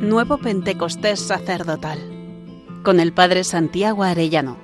Nuevo Pentecostés Sacerdotal con el Padre Santiago Arellano.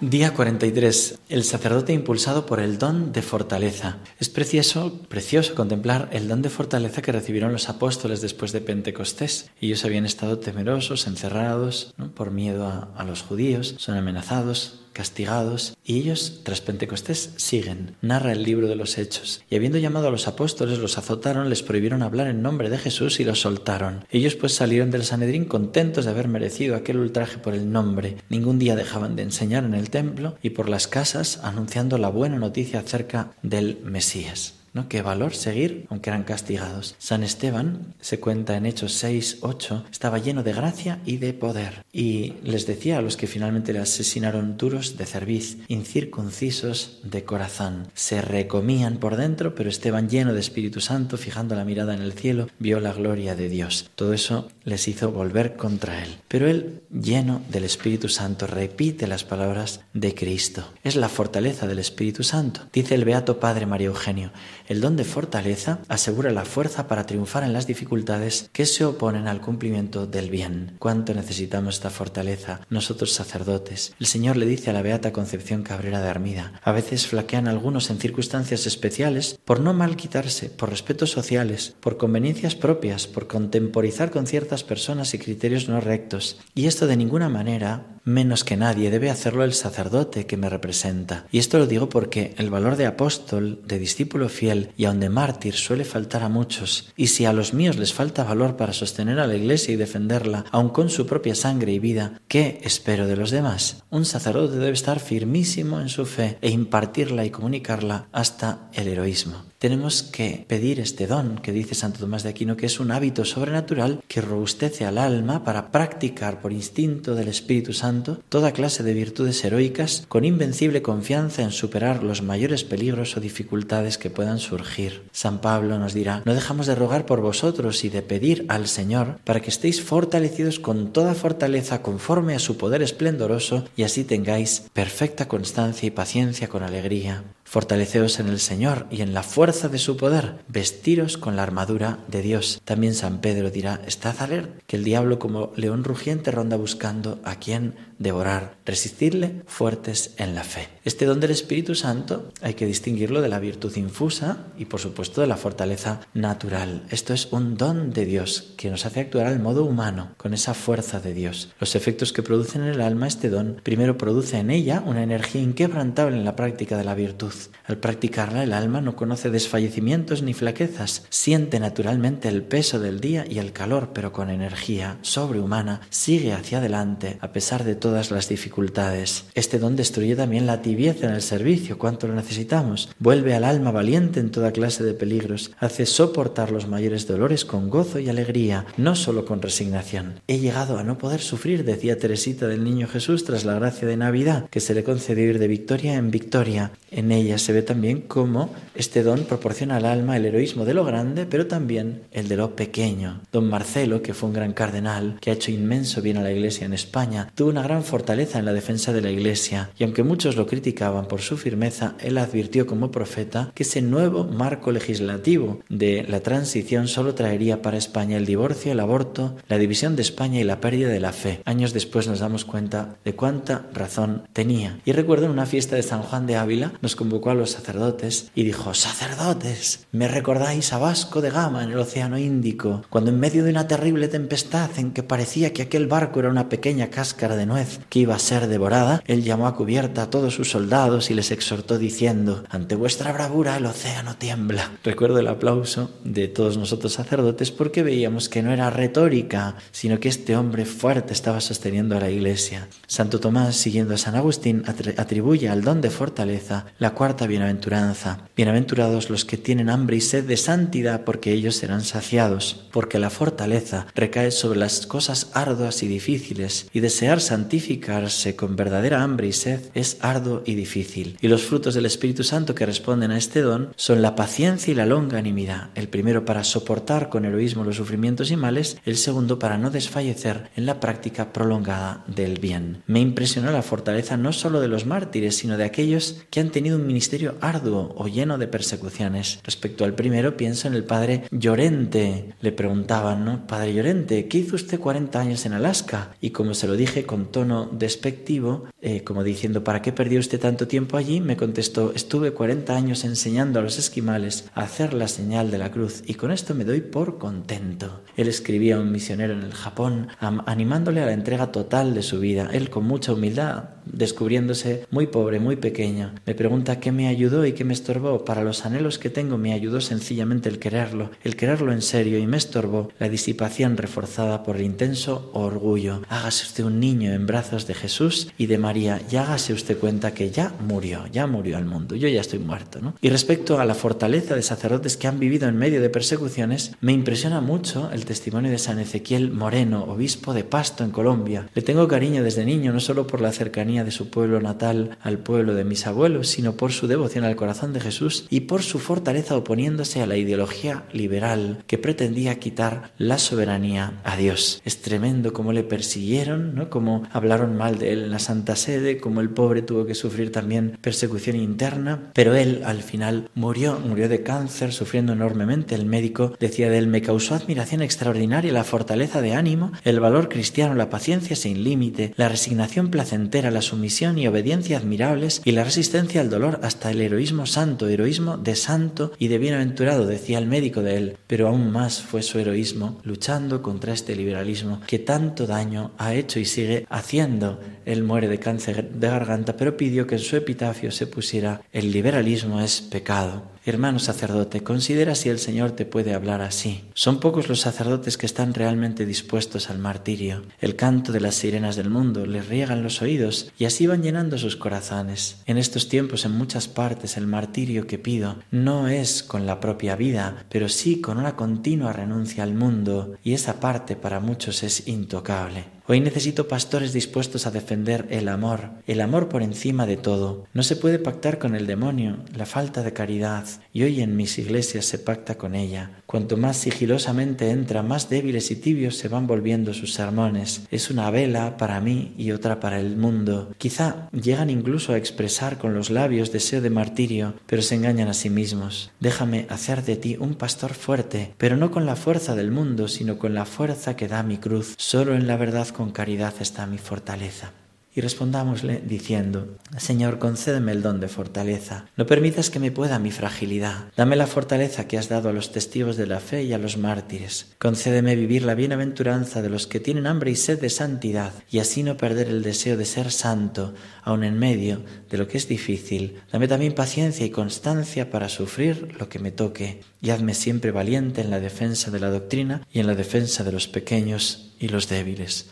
Día 43. El sacerdote impulsado por el don de fortaleza. Es precioso, precioso contemplar el don de fortaleza que recibieron los apóstoles después de Pentecostés. Ellos habían estado temerosos, encerrados, por miedo a, a los judíos, son amenazados, castigados, y ellos, tras Pentecostés, siguen. Narra el libro de los Hechos. Y habiendo llamado a los apóstoles, los azotaron, les prohibieron hablar en nombre de Jesús y los soltaron. Ellos pues salieron del Sanedrín contentos de haber merecido aquel ultraje por el nombre. Ningún día dejaban de enseñar en el templo y por las casas anunciando la buena noticia acerca del Mesías. ¿No? Qué valor seguir, aunque eran castigados. San Esteban, se cuenta en Hechos 6, 8, estaba lleno de gracia y de poder. Y les decía a los que finalmente le asesinaron duros de cerviz, incircuncisos de corazón. Se recomían por dentro, pero Esteban, lleno de Espíritu Santo, fijando la mirada en el cielo, vio la gloria de Dios. Todo eso les hizo volver contra él. Pero él, lleno del Espíritu Santo, repite las palabras de Cristo. Es la fortaleza del Espíritu Santo. Dice el Beato Padre María Eugenio, el don de fortaleza asegura la fuerza para triunfar en las dificultades que se oponen al cumplimiento del bien. ¿Cuánto necesitamos esta fortaleza nosotros sacerdotes? El Señor le dice a la Beata Concepción Cabrera de Armida, a veces flaquean algunos en circunstancias especiales por no mal quitarse, por respetos sociales, por conveniencias propias, por contemporizar con ciertas personas y criterios no rectos. Y esto de ninguna manera menos que nadie debe hacerlo el sacerdote que me representa. Y esto lo digo porque el valor de apóstol, de discípulo fiel y aun de mártir suele faltar a muchos. Y si a los míos les falta valor para sostener a la Iglesia y defenderla, aun con su propia sangre y vida, ¿qué espero de los demás? Un sacerdote debe estar firmísimo en su fe e impartirla y comunicarla hasta el heroísmo tenemos que pedir este don que dice Santo Tomás de Aquino, que es un hábito sobrenatural que robustece al alma para practicar por instinto del Espíritu Santo toda clase de virtudes heroicas con invencible confianza en superar los mayores peligros o dificultades que puedan surgir. San Pablo nos dirá, no dejamos de rogar por vosotros y de pedir al Señor para que estéis fortalecidos con toda fortaleza conforme a su poder esplendoroso y así tengáis perfecta constancia y paciencia con alegría. Fortaleceos en el Señor y en la fuerza de su poder. Vestiros con la armadura de Dios. También San Pedro dirá, estad alerta, que el diablo como león rugiente ronda buscando a quien devorar. Resistirle fuertes en la fe. Este don del Espíritu Santo hay que distinguirlo de la virtud infusa y por supuesto de la fortaleza natural. Esto es un don de Dios que nos hace actuar al modo humano, con esa fuerza de Dios. Los efectos que producen en el alma este don primero produce en ella una energía inquebrantable en la práctica de la virtud. Al practicarla, el alma no conoce desfallecimientos ni flaquezas, siente naturalmente el peso del día y el calor, pero con energía sobrehumana sigue hacia adelante a pesar de todas las dificultades. Este don destruye también la tibieza en el servicio, cuánto lo necesitamos. Vuelve al alma valiente en toda clase de peligros, hace soportar los mayores dolores con gozo y alegría, no solo con resignación. He llegado a no poder sufrir, decía Teresita del Niño Jesús tras la gracia de Navidad, que se le concedió ir de victoria en victoria. En ella se ve también cómo este don proporciona al alma el heroísmo de lo grande, pero también el de lo pequeño. Don Marcelo, que fue un gran cardenal, que ha hecho inmenso bien a la Iglesia en España, tuvo una gran fortaleza en la defensa de la Iglesia, y aunque muchos lo criticaban por su firmeza, él advirtió como profeta que ese nuevo marco legislativo de la transición solo traería para España el divorcio, el aborto, la división de España y la pérdida de la fe. Años después nos damos cuenta de cuánta razón tenía. Y recuerdo en una fiesta de San Juan de Ávila, nos convocó a los sacerdotes y dijo, sacerdotes, me recordáis a Vasco de Gama en el Océano Índico, cuando en medio de una terrible tempestad en que parecía que aquel barco era una pequeña cáscara de nuez que iba a ser devorada, él llamó a cubierta a todos sus soldados y les exhortó diciendo, ante vuestra bravura el océano tiembla. Recuerdo el aplauso de todos nosotros sacerdotes porque veíamos que no era retórica, sino que este hombre fuerte estaba sosteniendo a la iglesia. Santo Tomás, siguiendo a San Agustín, atribuye al don de fortaleza la cuarta bienaventuranza. Bienaventurados los que tienen hambre y sed de santidad, porque ellos serán saciados, porque la fortaleza recae sobre las cosas arduas y difíciles, y desear santidad santificarse con verdadera hambre y sed es arduo y difícil. Y los frutos del Espíritu Santo que responden a este don son la paciencia y la longanimidad. El primero para soportar con heroísmo los sufrimientos y males, el segundo para no desfallecer en la práctica prolongada del bien. Me impresionó la fortaleza no solo de los mártires, sino de aquellos que han tenido un ministerio arduo o lleno de persecuciones. Respecto al primero, pienso en el padre Llorente. Le preguntaban, ¿no? Padre Llorente, ¿qué hizo usted 40 años en Alaska? Y como se lo dije con tono despectivo, eh, como diciendo, ¿para qué perdió usted tanto tiempo allí? Me contestó, estuve 40 años enseñando a los esquimales a hacer la señal de la cruz y con esto me doy por contento. Él escribía a un misionero en el Japón, animándole a la entrega total de su vida. Él con mucha humildad, descubriéndose muy pobre, muy pequeño. Me pregunta qué me ayudó y qué me estorbó. Para los anhelos que tengo me ayudó sencillamente el quererlo, el quererlo en serio y me estorbó la disipación reforzada por el intenso orgullo. Hágase usted un niño en brazos de Jesús y de María y hágase usted cuenta que ya murió, ya murió al mundo, yo ya estoy muerto. ¿no? Y respecto a la fortaleza de sacerdotes que han vivido en medio de persecuciones, me impresiona mucho el testimonio de San Ezequiel Moreno, obispo de Pasto en Colombia. Le tengo cariño desde niño, no solo por la cercanía de su pueblo natal al pueblo de mis abuelos, sino por su devoción al corazón de Jesús y por su fortaleza oponiéndose a la ideología liberal que pretendía quitar la soberanía a Dios. Es tremendo cómo le persiguieron, ¿no? cómo hablaron mal de él en la Santa Sede, cómo el pobre tuvo que sufrir también persecución interna, pero él al final murió, murió de cáncer, sufriendo enormemente. El médico decía de él, me causó admiración extraordinaria la fortaleza de ánimo, el valor cristiano, la paciencia sin límite, la resignación placentera, la sumisión y obediencia admirables y la resistencia al dolor hasta el heroísmo santo, heroísmo de santo y de bienaventurado, decía el médico de él, pero aún más fue su heroísmo luchando contra este liberalismo que tanto daño ha hecho y sigue haciendo. Él muere de cáncer de garganta, pero pidió que en su epitafio se pusiera el liberalismo es pecado. Hermano sacerdote, considera si el Señor te puede hablar así. Son pocos los sacerdotes que están realmente dispuestos al martirio. El canto de las sirenas del mundo les riegan los oídos y así van llenando sus corazones. En estos tiempos en muchas partes el martirio que pido no es con la propia vida, pero sí con una continua renuncia al mundo y esa parte para muchos es intocable. Hoy necesito pastores dispuestos a defender el amor, el amor por encima de todo. No se puede pactar con el demonio, la falta de caridad, y hoy en mis iglesias se pacta con ella. Cuanto más sigilosamente entra, más débiles y tibios se van volviendo sus sermones. Es una vela para mí y otra para el mundo. Quizá llegan incluso a expresar con los labios deseo de martirio, pero se engañan a sí mismos. Déjame hacer de ti un pastor fuerte, pero no con la fuerza del mundo, sino con la fuerza que da mi cruz. Solo en la verdad con caridad está mi fortaleza. Y respondámosle diciendo, Señor, concédeme el don de fortaleza. No permitas que me pueda mi fragilidad. Dame la fortaleza que has dado a los testigos de la fe y a los mártires. Concédeme vivir la bienaventuranza de los que tienen hambre y sed de santidad, y así no perder el deseo de ser santo, aun en medio de lo que es difícil. Dame también paciencia y constancia para sufrir lo que me toque, y hazme siempre valiente en la defensa de la doctrina y en la defensa de los pequeños y los débiles.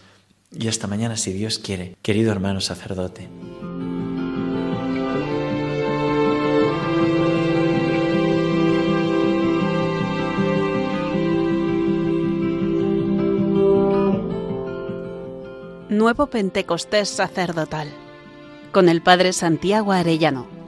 Y hasta mañana si Dios quiere, querido hermano sacerdote. Nuevo Pentecostés sacerdotal con el Padre Santiago Arellano.